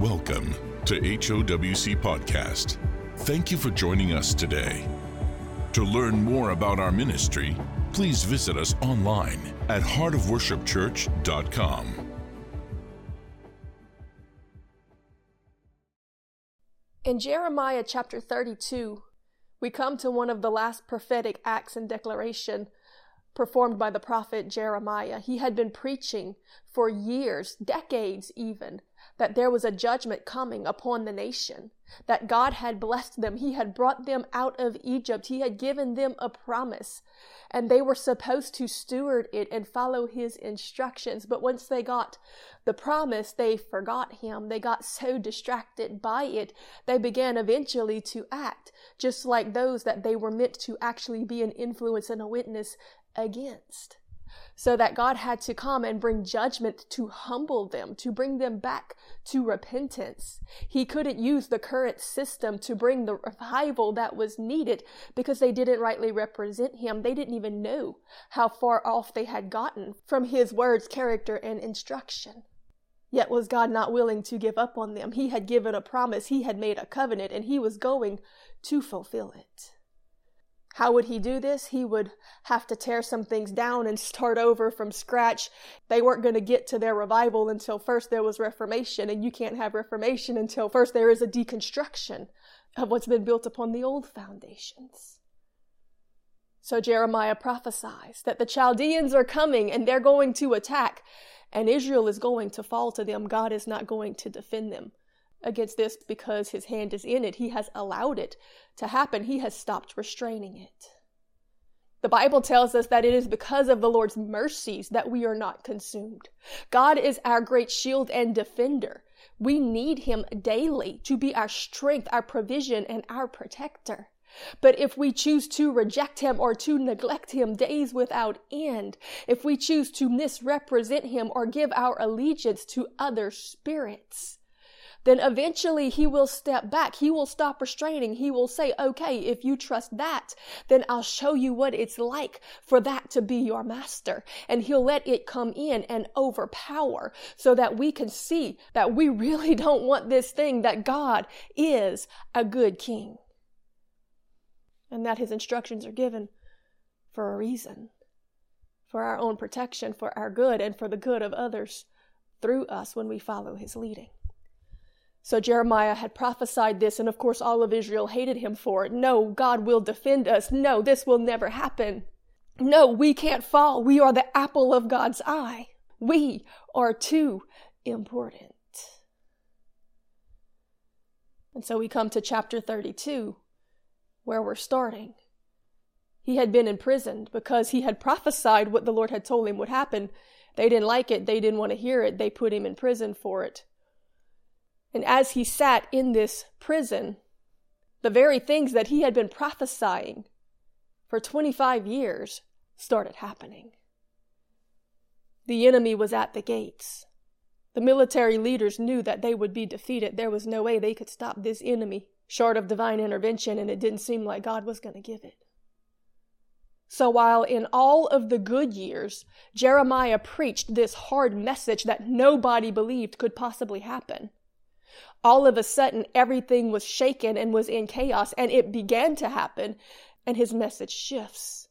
Welcome to HOWC Podcast. Thank you for joining us today. To learn more about our ministry, please visit us online at heartofworshipchurch.com. In Jeremiah chapter 32, we come to one of the last prophetic acts and declaration performed by the prophet Jeremiah. He had been preaching for years, decades even, that there was a judgment coming upon the nation, that God had blessed them. He had brought them out of Egypt. He had given them a promise, and they were supposed to steward it and follow his instructions. But once they got the promise, they forgot him. They got so distracted by it, they began eventually to act just like those that they were meant to actually be an influence and a witness against. So that God had to come and bring judgment to humble them, to bring them back to repentance. He couldn't use the current system to bring the revival that was needed because they didn't rightly represent Him. They didn't even know how far off they had gotten from His words, character, and instruction. Yet was God not willing to give up on them? He had given a promise, He had made a covenant, and He was going to fulfill it. How would he do this? He would have to tear some things down and start over from scratch. They weren't going to get to their revival until first there was reformation, and you can't have reformation until first there is a deconstruction of what's been built upon the old foundations. So Jeremiah prophesies that the Chaldeans are coming and they're going to attack, and Israel is going to fall to them. God is not going to defend them against this because his hand is in it. He has allowed it to happen. He has stopped restraining it. The Bible tells us that it is because of the Lord's mercies that we are not consumed. God is our great shield and defender. We need him daily to be our strength, our provision, and our protector. But if we choose to reject him or to neglect him days without end, if we choose to misrepresent him or give our allegiance to other spirits, then eventually he will step back. He will stop restraining. He will say, okay, if you trust that, then I'll show you what it's like for that to be your master. And he'll let it come in and overpower so that we can see that we really don't want this thing, that God is a good king. And that his instructions are given for a reason, for our own protection, for our good, and for the good of others through us when we follow his leading. So Jeremiah had prophesied this, and of course, all of Israel hated him for it. No, God will defend us. No, this will never happen. No, we can't fall. We are the apple of God's eye. We are too important. And so we come to chapter 32, where we're starting. He had been imprisoned because he had prophesied what the Lord had told him would happen. They didn't like it, they didn't want to hear it, they put him in prison for it. And as he sat in this prison, the very things that he had been prophesying for 25 years started happening. The enemy was at the gates. The military leaders knew that they would be defeated. There was no way they could stop this enemy short of divine intervention, and it didn't seem like God was going to give it. So while in all of the good years, Jeremiah preached this hard message that nobody believed could possibly happen, all of a sudden everything was shaken and was in chaos and it began to happen and his message shifts.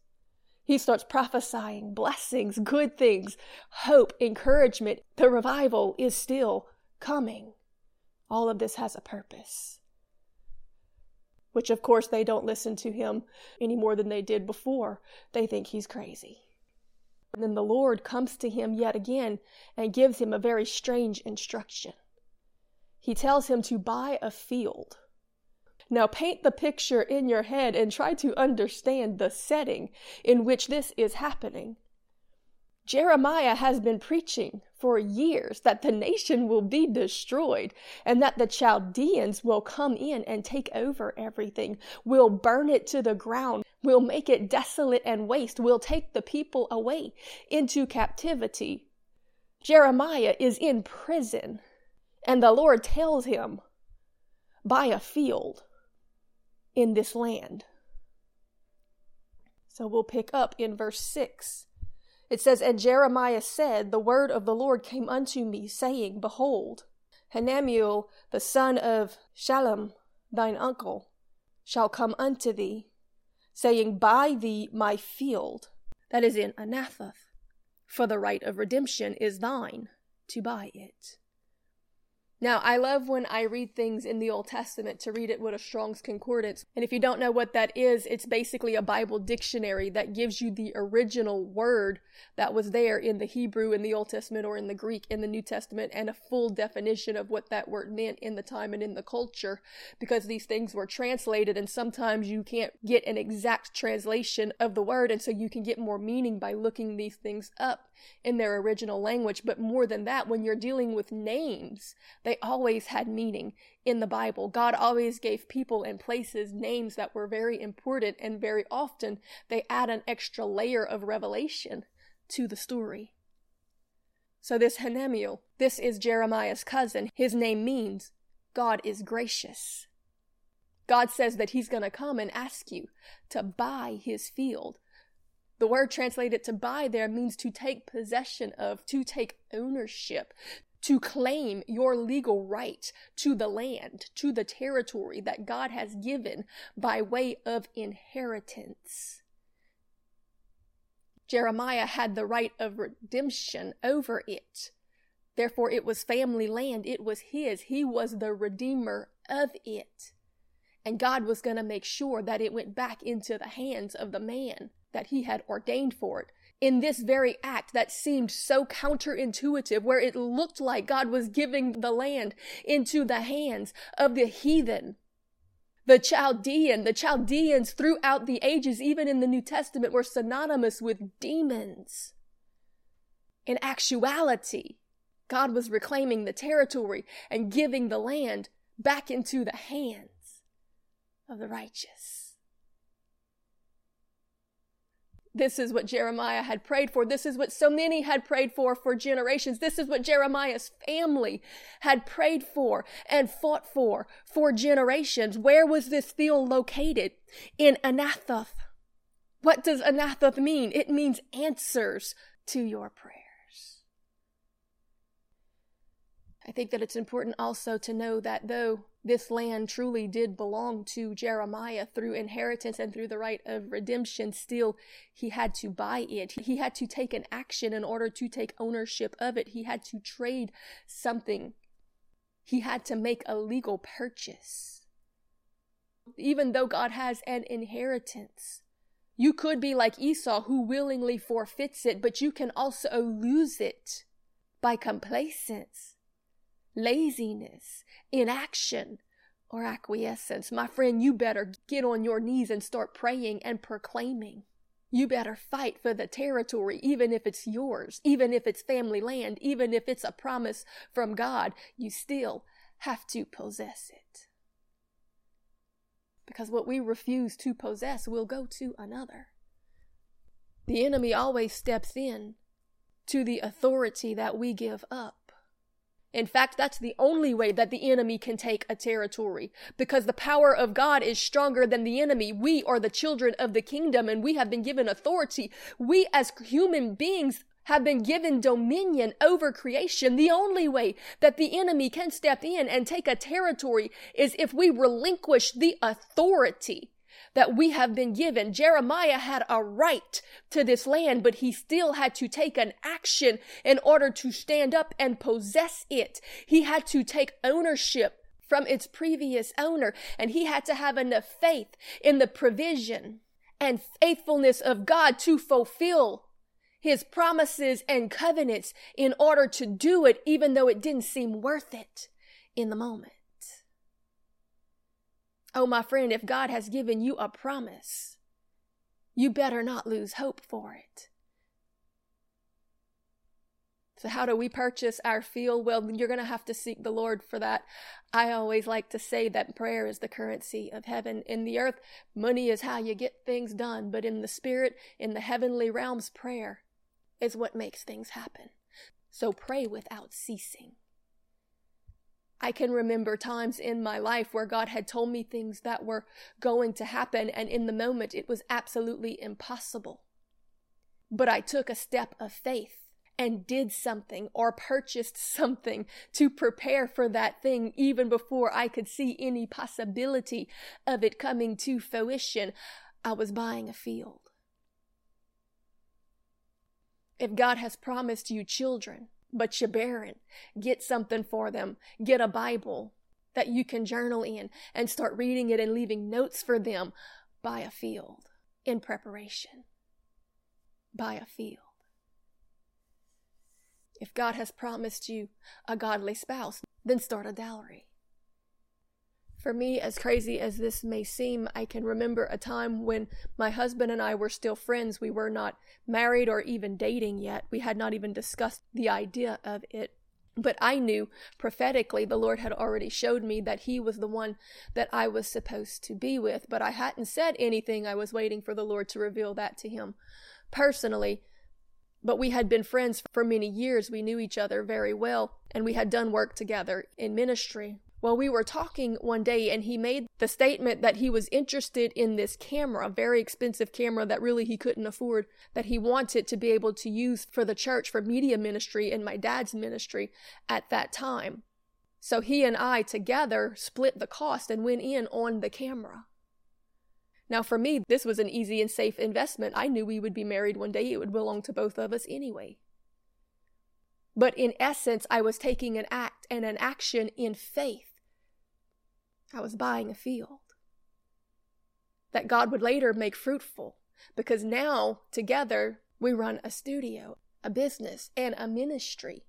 He starts prophesying blessings good things hope encouragement. The revival is still coming. All of this has a purpose which of course they don't listen to him any more than they did before. They think he's crazy. And then the lord comes to him yet again and gives him a very strange instruction he tells him to buy a field. Now paint the picture in your head and try to understand the setting in which this is happening. Jeremiah has been preaching for years that the nation will be destroyed and that the Chaldeans will come in and take over everything, will burn it to the ground, will make it desolate and waste, will take the people away into captivity. Jeremiah is in prison and the Lord tells him, Buy a field in this land. So we'll pick up in verse 6. It says, And Jeremiah said, The word of the Lord came unto me, saying, Behold, Hanameel, the son of Shallum, thine uncle, shall come unto thee, saying, Buy thee my field, that is in Anathoth, for the right of redemption is thine to buy it. Now, I love when I read things in the Old Testament to read it with a Strong's Concordance. And if you don't know what that is, it's basically a Bible dictionary that gives you the original word that was there in the Hebrew in the Old Testament or in the Greek in the New Testament and a full definition of what that word meant in the time and in the culture because these things were translated and sometimes you can't get an exact translation of the word and so you can get more meaning by looking these things up in their original language. But more than that, when you're dealing with names, they always had meaning in the Bible. God always gave people and places names that were very important, and very often they add an extra layer of revelation to the story. So, this Hanameel, this is Jeremiah's cousin. His name means God is gracious. God says that he's going to come and ask you to buy his field. The word translated to buy there means to take possession of, to take ownership, to claim your legal right to the land, to the territory that God has given by way of inheritance. Jeremiah had the right of redemption over it. Therefore, it was family land. It was his. He was the redeemer of it. And God was going to make sure that it went back into the hands of the man that he had ordained for it in this very act that seemed so counterintuitive, where it looked like God was giving the land into the hands of the heathen. The Chaldean, the Chaldeans throughout the ages, even in the New Testament, were synonymous with demons. In actuality, God was reclaiming the territory and giving the land back into the hands of the righteous. This is what Jeremiah had prayed for. This is what so many had prayed for for generations. This is what Jeremiah's family had prayed for and fought for for generations. Where was this field located? In Anathoth. What does Anathoth mean? It means answers to your prayer. I think that it's important also to know that though this land truly did belong to Jeremiah through inheritance and through the right of redemption, still he had to buy it. He had to take an action in order to take ownership of it. He had to trade something. He had to make a legal purchase. Even though God has an inheritance, you could be like Esau who willingly forfeits it, but you can also lose it by complacence laziness, inaction, or acquiescence. My friend, you better get on your knees and start praying and proclaiming. You better fight for the territory, even if it's yours, even if it's family land, even if it's a promise from God, you still have to possess it. Because what we refuse to possess will go to another. The enemy always steps in to the authority that we give up. In fact, that's the only way that the enemy can take a territory because the power of God is stronger than the enemy. We are the children of the kingdom and we have been given authority. We as human beings have been given dominion over creation. The only way that the enemy can step in and take a territory is if we relinquish the authority that we have been given. Jeremiah had a right to this land, but he still had to take an action in order to stand up and possess it. He had to take ownership from its previous owner, and he had to have enough faith in the provision and faithfulness of God to fulfill his promises and covenants in order to do it, even though it didn't seem worth it in the moment. Oh, my friend, if God has given you a promise, you better not lose hope for it. So, how do we purchase our field? Well, you're going to have to seek the Lord for that. I always like to say that prayer is the currency of heaven. In the earth, money is how you get things done, but in the spirit, in the heavenly realms, prayer is what makes things happen. So, pray without ceasing. I can remember times in my life where God had told me things that were going to happen, and in the moment it was absolutely impossible. But I took a step of faith and did something or purchased something to prepare for that thing even before I could see any possibility of it coming to fruition. I was buying a field. If God has promised you children, but you're barren, get something for them. Get a Bible that you can journal in and start reading it and leaving notes for them. Buy a field in preparation. Buy a field. If God has promised you a godly spouse, then start a dowry. For me, as crazy as this may seem, I can remember a time when my husband and I were still friends. We were not married or even dating yet. We had not even discussed the idea of it. But I knew prophetically the Lord had already showed me that He was the one that I was supposed to be with. But I hadn't said anything. I was waiting for the Lord to reveal that to Him personally. But we had been friends for many years. We knew each other very well, and we had done work together in ministry. Well, we were talking one day and he made the statement that he was interested in this camera, a very expensive camera that really he couldn't afford, that he wanted to be able to use for the church for media ministry and my dad's ministry at that time. So he and I together split the cost and went in on the camera. Now, for me, this was an easy and safe investment. I knew we would be married one day. It would belong to both of us anyway. But in essence, I was taking an act and an action in faith I was buying a field that God would later make fruitful because now together we run a studio, a business, and a ministry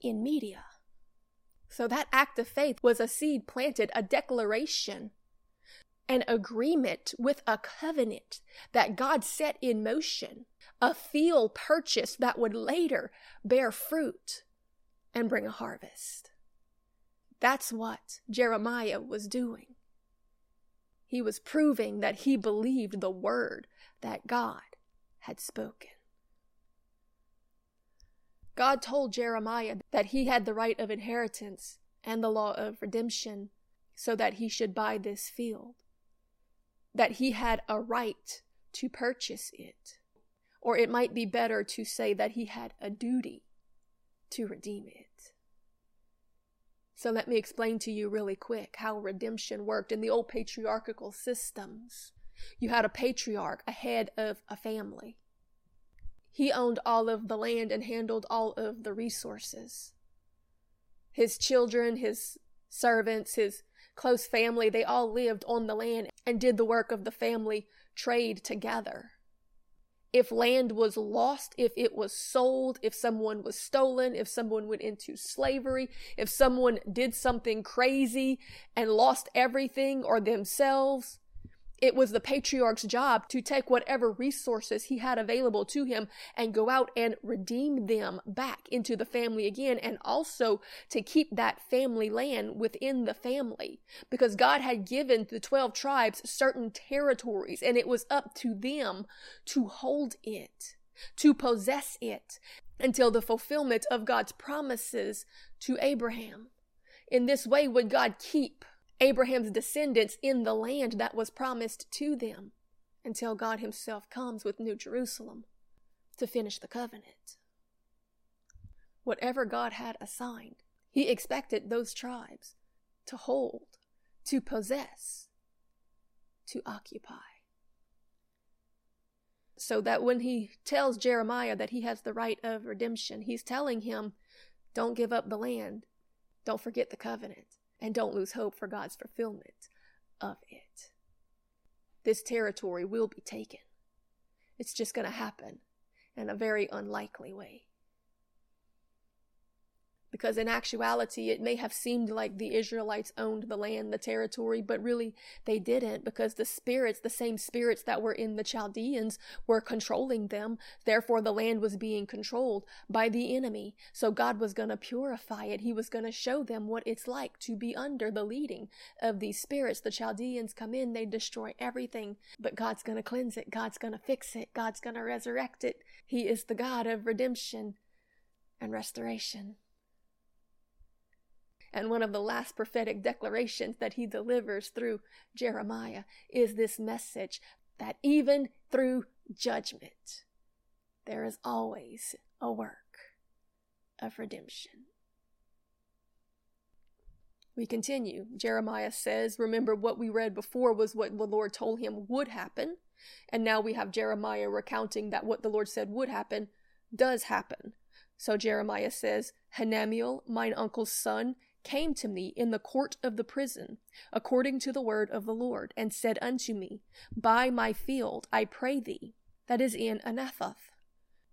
in media. So that act of faith was a seed planted, a declaration, an agreement with a covenant that God set in motion, a field purchase that would later bear fruit and bring a harvest. That's what Jeremiah was doing. He was proving that he believed the word that God had spoken. God told Jeremiah that he had the right of inheritance and the law of redemption so that he should buy this field, that he had a right to purchase it, or it might be better to say that he had a duty to redeem it. So let me explain to you really quick how redemption worked in the old patriarchal systems. You had a patriarch, a head of a family. He owned all of the land and handled all of the resources. His children, his servants, his close family, they all lived on the land and did the work of the family trade together if land was lost, if it was sold, if someone was stolen, if someone went into slavery, if someone did something crazy and lost everything or themselves, it was the patriarch's job to take whatever resources he had available to him and go out and redeem them back into the family again, and also to keep that family land within the family. Because God had given the 12 tribes certain territories, and it was up to them to hold it, to possess it, until the fulfillment of God's promises to Abraham. In this way would God keep Abraham's descendants in the land that was promised to them until God Himself comes with New Jerusalem to finish the covenant. Whatever God had assigned, He expected those tribes to hold, to possess, to occupy. So that when He tells Jeremiah that he has the right of redemption, He's telling him, don't give up the land, don't forget the covenant and don't lose hope for God's fulfillment of it. This territory will be taken. It's just going to happen in a very unlikely way because in actuality it may have seemed like the Israelites owned the land, the territory, but really they didn't because the spirits, the same spirits that were in the Chaldeans, were controlling them. Therefore, the land was being controlled by the enemy. So God was going to purify it. He was going to show them what it's like to be under the leading of these spirits. The Chaldeans come in, they destroy everything, but God's going to cleanse it. God's going to fix it. God's going to resurrect it. He is the God of redemption and restoration. And one of the last prophetic declarations that he delivers through Jeremiah is this message that even through judgment, there is always a work. of redemption. We continue. Jeremiah says, remember what we read before was what the Lord told him would happen. And now we have Jeremiah recounting that what the Lord said would happen does happen. So Jeremiah says, Hanameel, mine uncle's son, came to me in the court of the prison, according to the word of the Lord, and said unto me, Buy my field, I pray thee, that is in Anathoth,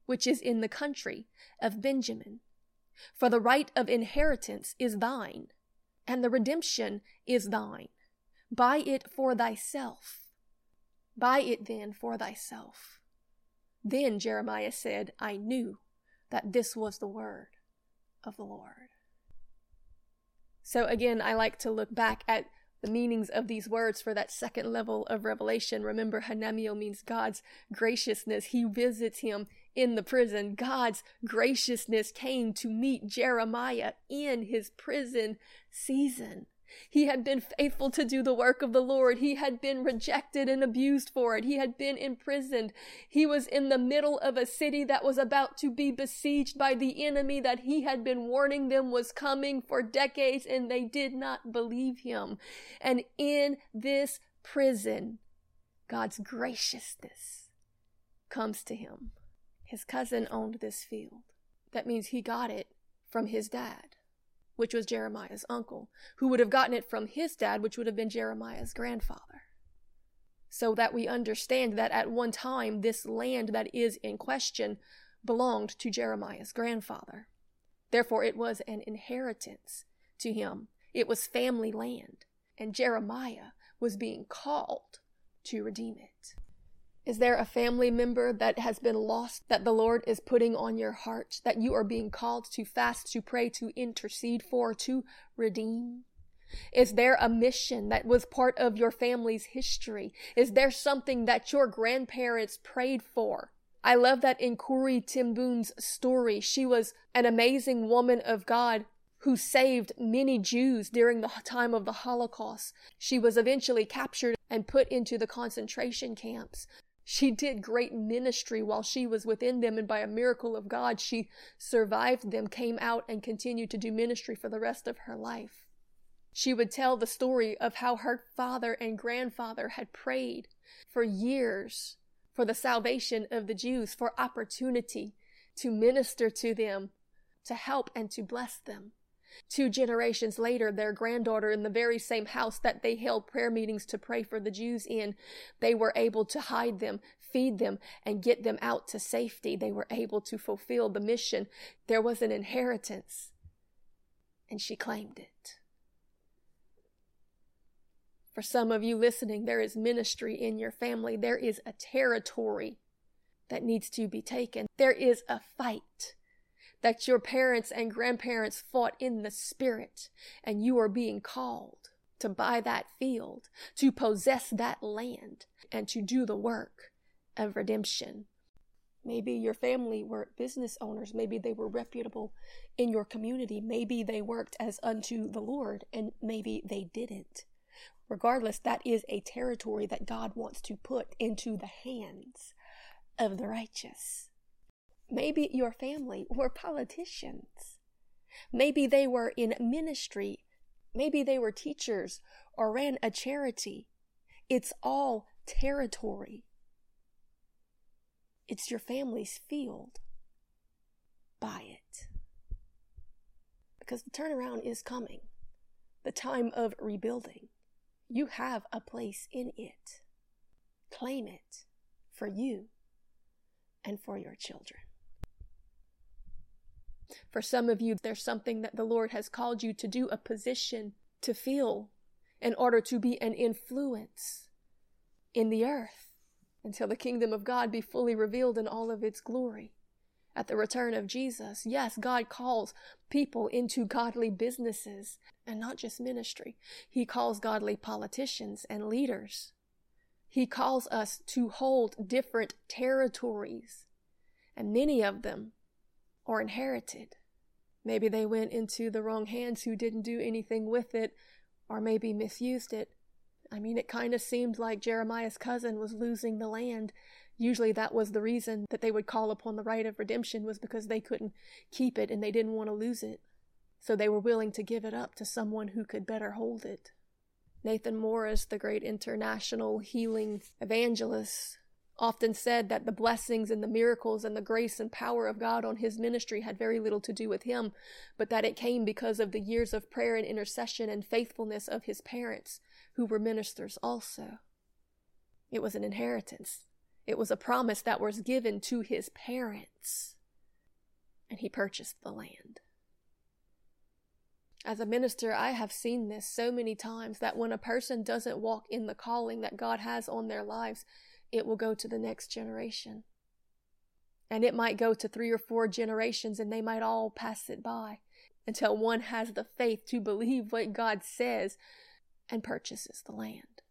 which is in the country of Benjamin. For the right of inheritance is thine, and the redemption is thine. Buy it for thyself. Buy it then for thyself. Then Jeremiah said, I knew that this was the word of the Lord. So again, I like to look back at the meanings of these words for that second level of revelation. Remember, Hanameel means God's graciousness. He visits him in the prison. God's graciousness came to meet Jeremiah in his prison season. He had been faithful to do the work of the Lord. He had been rejected and abused for it. He had been imprisoned. He was in the middle of a city that was about to be besieged by the enemy that he had been warning them was coming for decades, and they did not believe him. And in this prison, God's graciousness comes to him. His cousin owned this field. That means he got it from his dad which was Jeremiah's uncle, who would have gotten it from his dad, which would have been Jeremiah's grandfather. So that we understand that at one time, this land that is in question belonged to Jeremiah's grandfather. Therefore, it was an inheritance to him. It was family land, and Jeremiah was being called to redeem it. Is there a family member that has been lost that the Lord is putting on your heart that you are being called to fast, to pray, to intercede for, to redeem? Is there a mission that was part of your family's history? Is there something that your grandparents prayed for? I love that in ten Boom's story, she was an amazing woman of God who saved many Jews during the time of the Holocaust. She was eventually captured and put into the concentration camps. She did great ministry while she was within them, and by a miracle of God, she survived them, came out, and continued to do ministry for the rest of her life. She would tell the story of how her father and grandfather had prayed for years for the salvation of the Jews, for opportunity to minister to them, to help and to bless them. Two generations later, their granddaughter in the very same house that they held prayer meetings to pray for the Jews in, they were able to hide them, feed them, and get them out to safety. They were able to fulfill the mission. There was an inheritance, and she claimed it. For some of you listening, there is ministry in your family. There is a territory that needs to be taken. There is a fight that your parents and grandparents fought in the spirit, and you are being called to buy that field, to possess that land, and to do the work of redemption. Maybe your family were business owners. Maybe they were reputable in your community. Maybe they worked as unto the Lord, and maybe they didn't. Regardless, that is a territory that God wants to put into the hands of the righteous. Maybe your family were politicians. Maybe they were in ministry. Maybe they were teachers or ran a charity. It's all territory. It's your family's field. Buy it. Because the turnaround is coming, the time of rebuilding. You have a place in it. Claim it for you and for your children. For some of you, there's something that the Lord has called you to do, a position to fill in order to be an influence in the earth until the kingdom of God be fully revealed in all of its glory. At the return of Jesus, yes, God calls people into godly businesses and not just ministry. He calls godly politicians and leaders. He calls us to hold different territories, and many of them or inherited. Maybe they went into the wrong hands who didn't do anything with it, or maybe misused it. I mean, it kind of seemed like Jeremiah's cousin was losing the land. Usually that was the reason that they would call upon the right of redemption was because they couldn't keep it and they didn't want to lose it. So they were willing to give it up to someone who could better hold it. Nathan Morris, the great international healing evangelist, often said that the blessings and the miracles and the grace and power of God on his ministry had very little to do with him, but that it came because of the years of prayer and intercession and faithfulness of his parents, who were ministers also. It was an inheritance. It was a promise that was given to his parents. And he purchased the land. As a minister, I have seen this so many times that when a person doesn't walk in the calling that God has on their lives, it will go to the next generation. And it might go to three or four generations and they might all pass it by until one has the faith to believe what God says and purchases the land.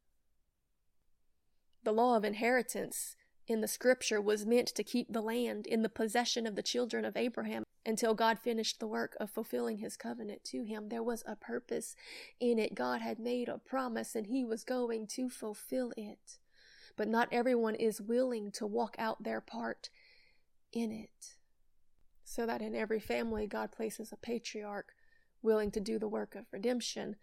The law of inheritance in the scripture was meant to keep the land in the possession of the children of Abraham until God finished the work of fulfilling his covenant to him. There was a purpose in it. God had made a promise and he was going to fulfill it but not everyone is willing to walk out their part in it. So that in every family, God places a patriarch willing to do the work of redemption.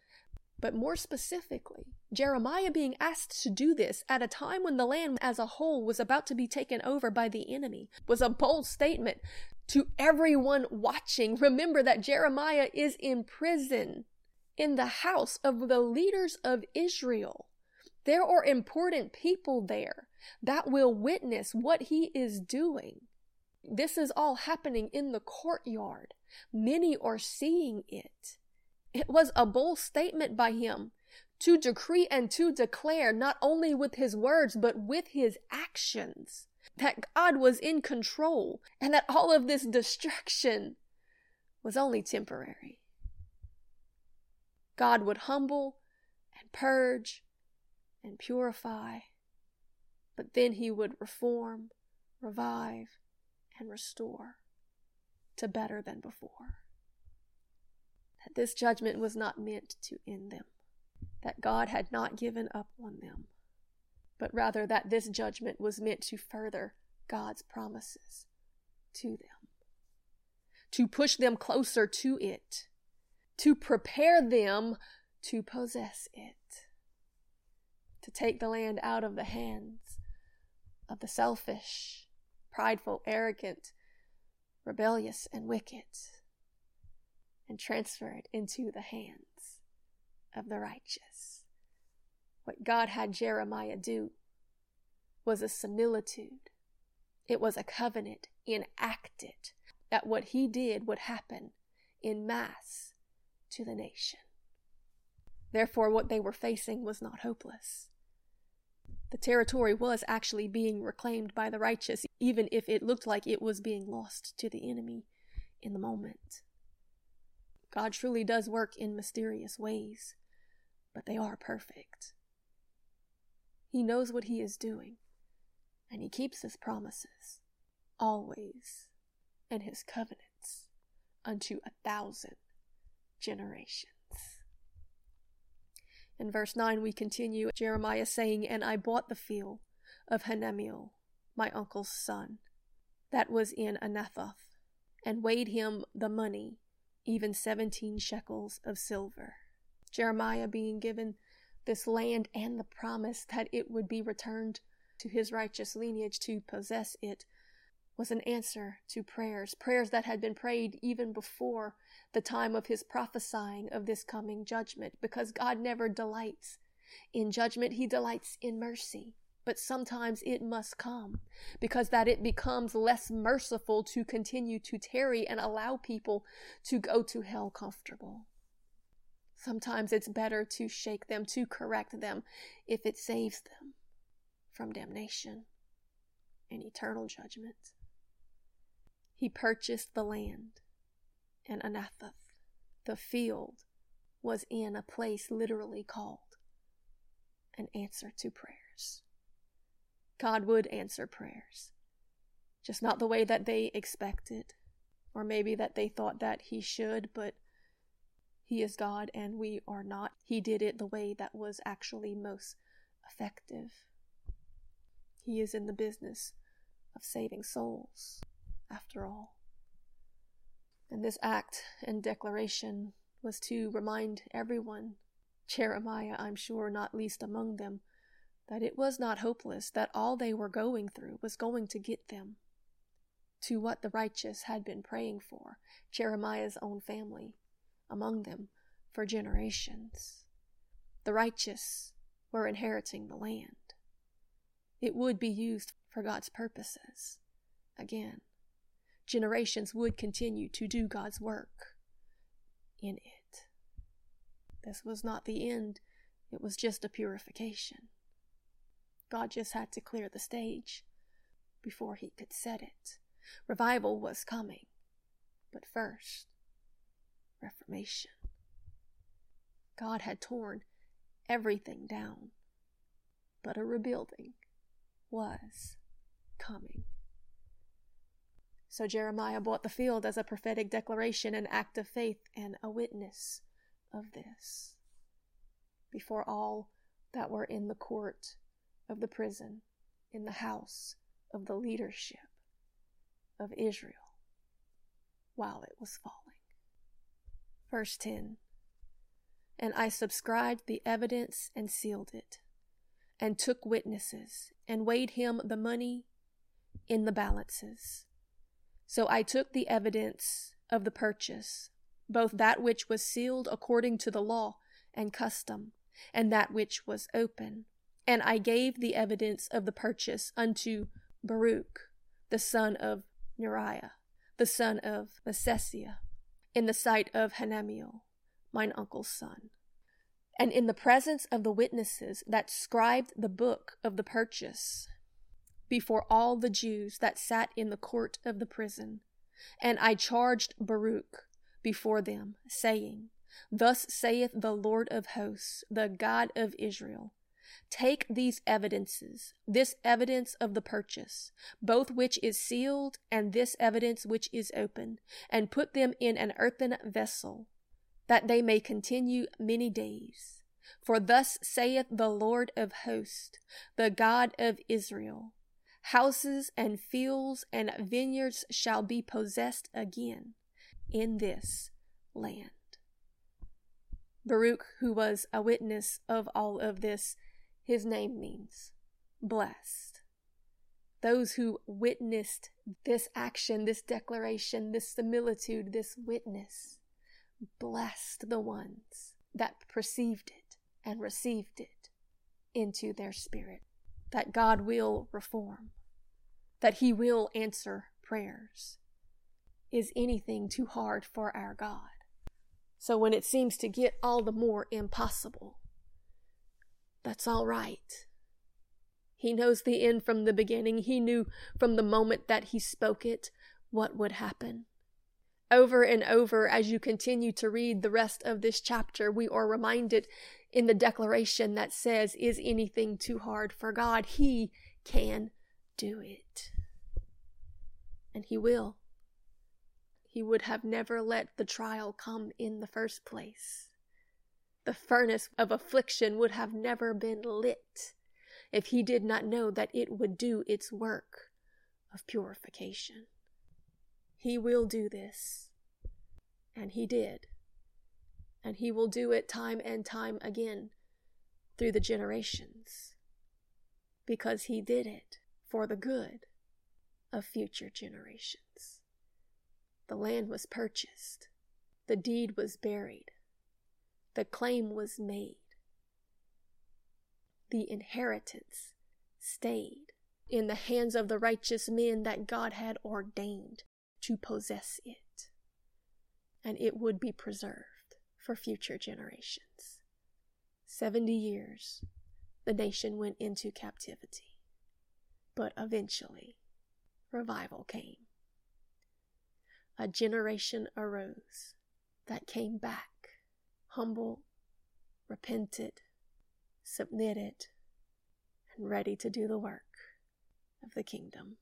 But more specifically, Jeremiah being asked to do this at a time when the land as a whole was about to be taken over by the enemy was a bold statement to everyone watching. Remember that Jeremiah is in prison in the house of the leaders of Israel. There are important people there that will witness what he is doing. This is all happening in the courtyard. Many are seeing it. It was a bold statement by him to decree and to declare, not only with his words, but with his actions, that God was in control and that all of this destruction was only temporary. God would humble and purge and purify, but then he would reform, revive, and restore to better than before. That this judgment was not meant to end them, that God had not given up on them, but rather that this judgment was meant to further God's promises to them, to push them closer to it, to prepare them to possess it to take the land out of the hands of the selfish, prideful, arrogant, rebellious, and wicked, and transfer it into the hands of the righteous. What God had Jeremiah do was a similitude, it was a covenant enacted that what he did would happen in mass to the nation. Therefore, what they were facing was not hopeless. The territory was actually being reclaimed by the righteous, even if it looked like it was being lost to the enemy in the moment. God truly does work in mysterious ways, but they are perfect. He knows what He is doing, and He keeps His promises, always, and His covenants unto a thousand generations. In verse 9, we continue Jeremiah saying, And I bought the field of Hanameel, my uncle's son, that was in Anathoth, and weighed him the money, even seventeen shekels of silver. Jeremiah being given this land and the promise that it would be returned to his righteous lineage to possess it was an answer to prayers, prayers that had been prayed even before the time of his prophesying of this coming judgment, because God never delights in judgment, he delights in mercy. But sometimes it must come because that it becomes less merciful to continue to tarry and allow people to go to hell comfortable. Sometimes it's better to shake them, to correct them, if it saves them from damnation and eternal judgment. He purchased the land and Anathoth. The field was in a place literally called an answer to prayers. God would answer prayers, just not the way that they expected, or maybe that they thought that He should, but He is God and we are not. He did it the way that was actually most effective. He is in the business of saving souls, after all. And this act and declaration was to remind everyone, Jeremiah, I'm sure, not least among them, that it was not hopeless, that all they were going through was going to get them to what the righteous had been praying for, Jeremiah's own family, among them for generations. The righteous were inheriting the land. It would be used for God's purposes. Again, generations would continue to do God's work in it. This was not the end, it was just a purification. God just had to clear the stage before he could set it. Revival was coming, but first, reformation. God had torn everything down, but a rebuilding was coming. So Jeremiah bought the field as a prophetic declaration, an act of faith, and a witness of this before all that were in the court of the prison, in the house of the leadership of Israel while it was falling. Verse 10 And I subscribed the evidence and sealed it, and took witnesses, and weighed him the money in the balances. So I took the evidence of the purchase, both that which was sealed according to the law and custom, and that which was open. And I gave the evidence of the purchase unto Baruch, the son of Neriah, the son of Maaseiah, in the sight of Hanameel, mine uncle's son. And in the presence of the witnesses that scribed the book of the purchase, before all the Jews that sat in the court of the prison. And I charged Baruch before them, saying, Thus saith the Lord of hosts, the God of Israel, Take these evidences, this evidence of the purchase, both which is sealed, and this evidence which is open, and put them in an earthen vessel, that they may continue many days. For thus saith the Lord of hosts, the God of Israel Houses and fields and vineyards shall be possessed again in this land. Baruch, who was a witness of all of this, his name means blessed. Those who witnessed this action, this declaration, this similitude, this witness, blessed the ones that perceived it and received it into their spirit. That God will reform, that He will answer prayers. Is anything too hard for our God? So when it seems to get all the more impossible, that's all right. He knows the end from the beginning. He knew from the moment that he spoke it what would happen. Over and over, as you continue to read the rest of this chapter, we are reminded in the declaration that says, Is anything too hard for God? He can do it. And He will. He would have never let the trial come in the first place. The furnace of affliction would have never been lit if he did not know that it would do its work of purification. He will do this, and he did, and he will do it time and time again through the generations, because he did it for the good of future generations. The land was purchased, the deed was buried, the claim was made. The inheritance stayed in the hands of the righteous men that God had ordained to possess it, and it would be preserved for future generations. Seventy years the nation went into captivity, but eventually revival came. A generation arose that came back humble, repented, submitted, and ready to do the work of the kingdom.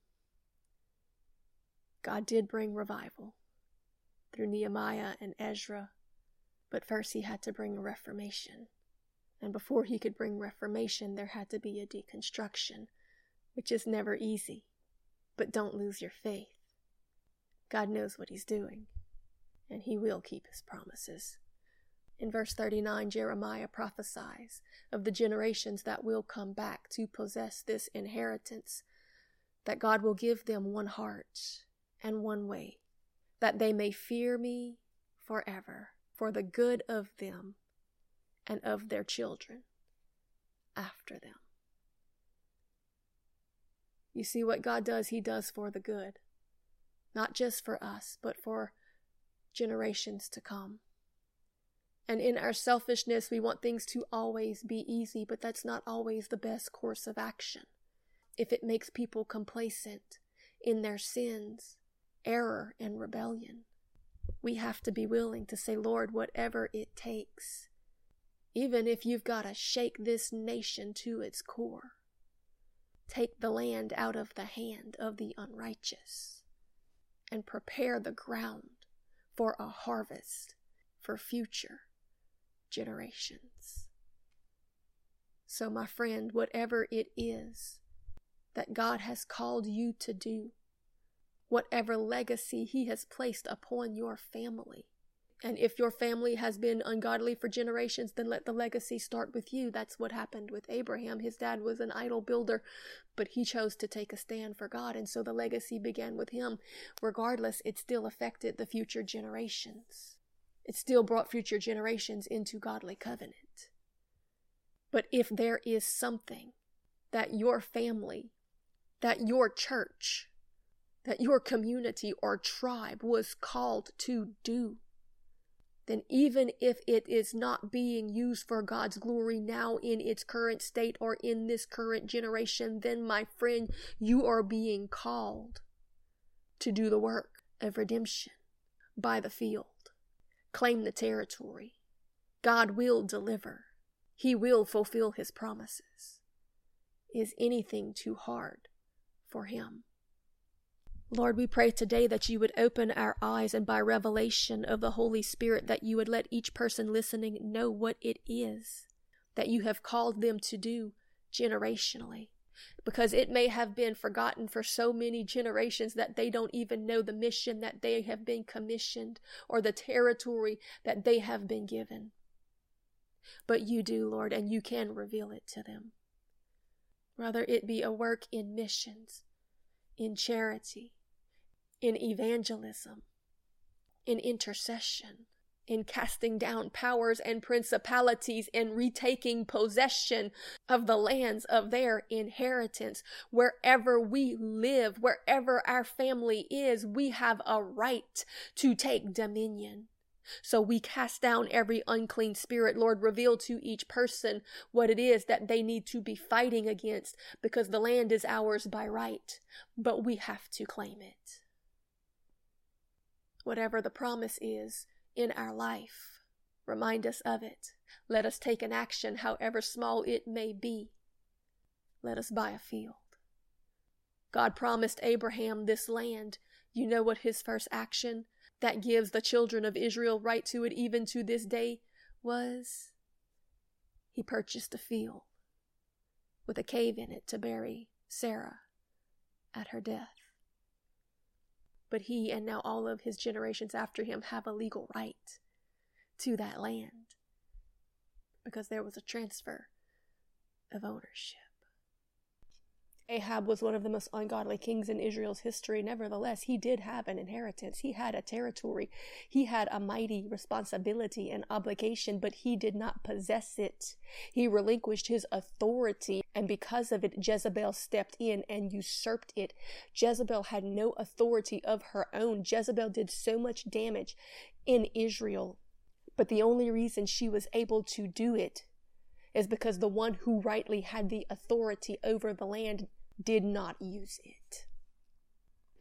God did bring revival through Nehemiah and Ezra, but first he had to bring a reformation. And before he could bring reformation, there had to be a deconstruction which is never easy. But don't lose your faith. God knows what He's doing, and He will keep His promises. In verse 39, Jeremiah prophesies of the generations that will come back to possess this inheritance, that God will give them one heart and one way, that they may fear me forever for the good of them and of their children after them. You see, what God does, He does for the good, not just for us, but for generations to come. And in our selfishness, we want things to always be easy, but that's not always the best course of action. If it makes people complacent in their sins, error, and rebellion, we have to be willing to say, Lord, whatever it takes, even if you've got to shake this nation to its core, take the land out of the hand of the unrighteous, and prepare the ground for a harvest for future generations. So, my friend, whatever it is that God has called you to do, whatever legacy He has placed upon your family, and if your family has been ungodly for generations, then let the legacy start with you. That's what happened with Abraham. His dad was an idol builder, but he chose to take a stand for God. And so the legacy began with him. Regardless, it still affected the future generations. It still brought future generations into godly covenant. But if there is something that your family, that your church, that your community or tribe was called to do, then even if it is not being used for God's glory now in its current state or in this current generation, then my friend, you are being called to do the work of redemption buy the field. Claim the territory. God will deliver. He will fulfill his promises. Is anything too hard for him? Lord, we pray today that you would open our eyes and by revelation of the Holy Spirit that you would let each person listening know what it is that you have called them to do generationally. Because it may have been forgotten for so many generations that they don't even know the mission that they have been commissioned or the territory that they have been given. But you do, Lord, and you can reveal it to them. Rather, it be a work in missions, in charity, in evangelism, in intercession, in casting down powers and principalities, in retaking possession of the lands of their inheritance. Wherever we live, wherever our family is, we have a right to take dominion. So we cast down every unclean spirit. Lord, reveal to each person what it is that they need to be fighting against because the land is ours by right, but we have to claim it whatever the promise is in our life. Remind us of it. Let us take an action, however small it may be. Let us buy a field. God promised Abraham this land. You know what his first action that gives the children of Israel right to it even to this day was? He purchased a field with a cave in it to bury Sarah at her death but he and now all of his generations after him have a legal right to that land because there was a transfer of ownership. Ahab was one of the most ungodly kings in Israel's history. Nevertheless, he did have an inheritance. He had a territory. He had a mighty responsibility and obligation, but he did not possess it. He relinquished his authority, and because of it, Jezebel stepped in and usurped it. Jezebel had no authority of her own. Jezebel did so much damage in Israel, but the only reason she was able to do it is because the one who rightly had the authority over the land did not use it.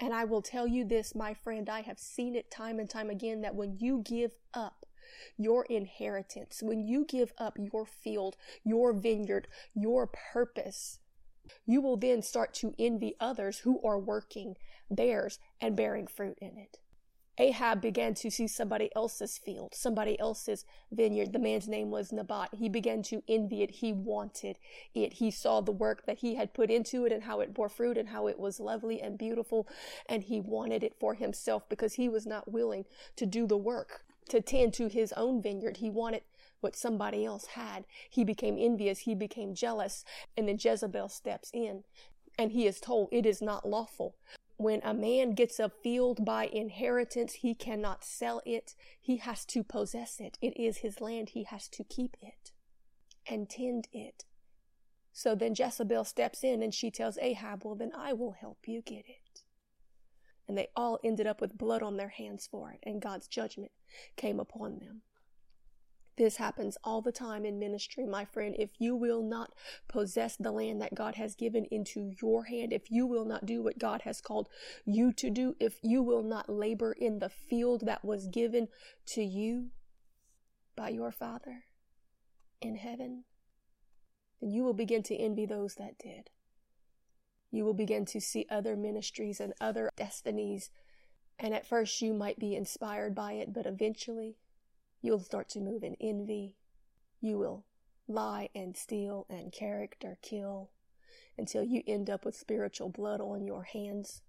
And I will tell you this, my friend, I have seen it time and time again that when you give up your inheritance, when you give up your field, your vineyard, your purpose, you will then start to envy others who are working theirs and bearing fruit in it. Ahab began to see somebody else's field, somebody else's vineyard. The man's name was Naboth. He began to envy it. He wanted it. He saw the work that he had put into it and how it bore fruit and how it was lovely and beautiful. And he wanted it for himself because he was not willing to do the work to tend to his own vineyard. He wanted what somebody else had. He became envious. He became jealous. And then Jezebel steps in and he is told it is not lawful when a man gets a field by inheritance, he cannot sell it. He has to possess it. It is his land. He has to keep it and tend it. So then Jezebel steps in and she tells Ahab, Well, then I will help you get it. And they all ended up with blood on their hands for it, and God's judgment came upon them. This happens all the time in ministry, my friend. If you will not possess the land that God has given into your hand, if you will not do what God has called you to do, if you will not labor in the field that was given to you by your Father in heaven, then you will begin to envy those that did. You will begin to see other ministries and other destinies. And at first, you might be inspired by it, but eventually, You'll start to move in envy. You will lie and steal and character kill until you end up with spiritual blood on your hands.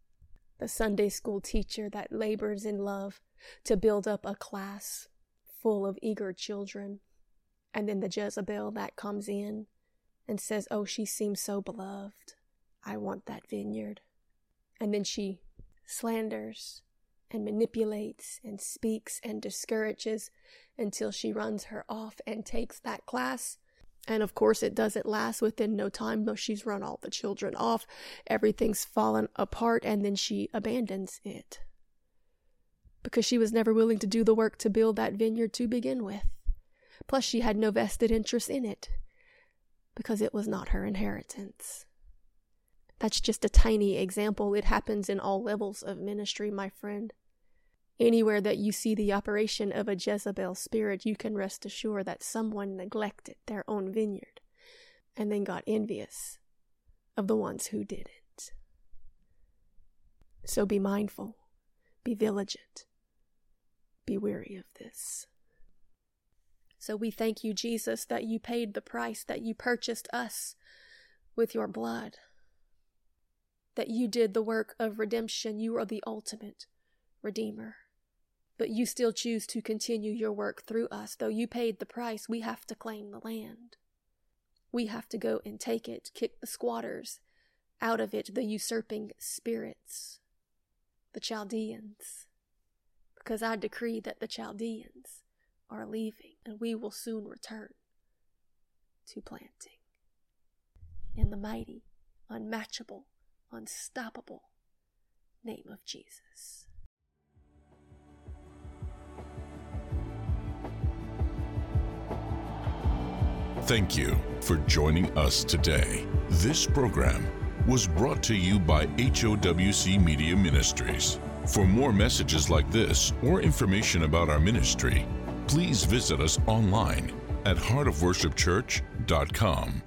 The Sunday school teacher that labors in love to build up a class full of eager children. And then the Jezebel that comes in and says, Oh, she seems so beloved. I want that vineyard. And then she slanders and manipulates and speaks and discourages until she runs her off and takes that class. And of course, it doesn't last within no time, though she's run all the children off. Everything's fallen apart, and then she abandons it. Because she was never willing to do the work to build that vineyard to begin with. Plus, she had no vested interest in it, because it was not her inheritance. That's just a tiny example. It happens in all levels of ministry, my friend. Anywhere that you see the operation of a Jezebel spirit, you can rest assured that someone neglected their own vineyard and then got envious of the ones who did it. So be mindful, be vigilant, be weary of this. So we thank you, Jesus, that you paid the price, that you purchased us with your blood, that you did the work of redemption. You are the ultimate Redeemer but you still choose to continue your work through us. Though you paid the price, we have to claim the land. We have to go and take it, kick the squatters out of it, the usurping spirits, the Chaldeans. Because I decree that the Chaldeans are leaving and we will soon return to planting. In the mighty, unmatchable, unstoppable name of Jesus. Thank you for joining us today. This program was brought to you by HOWC Media Ministries. For more messages like this or information about our ministry, please visit us online at heartofworshipchurch.com.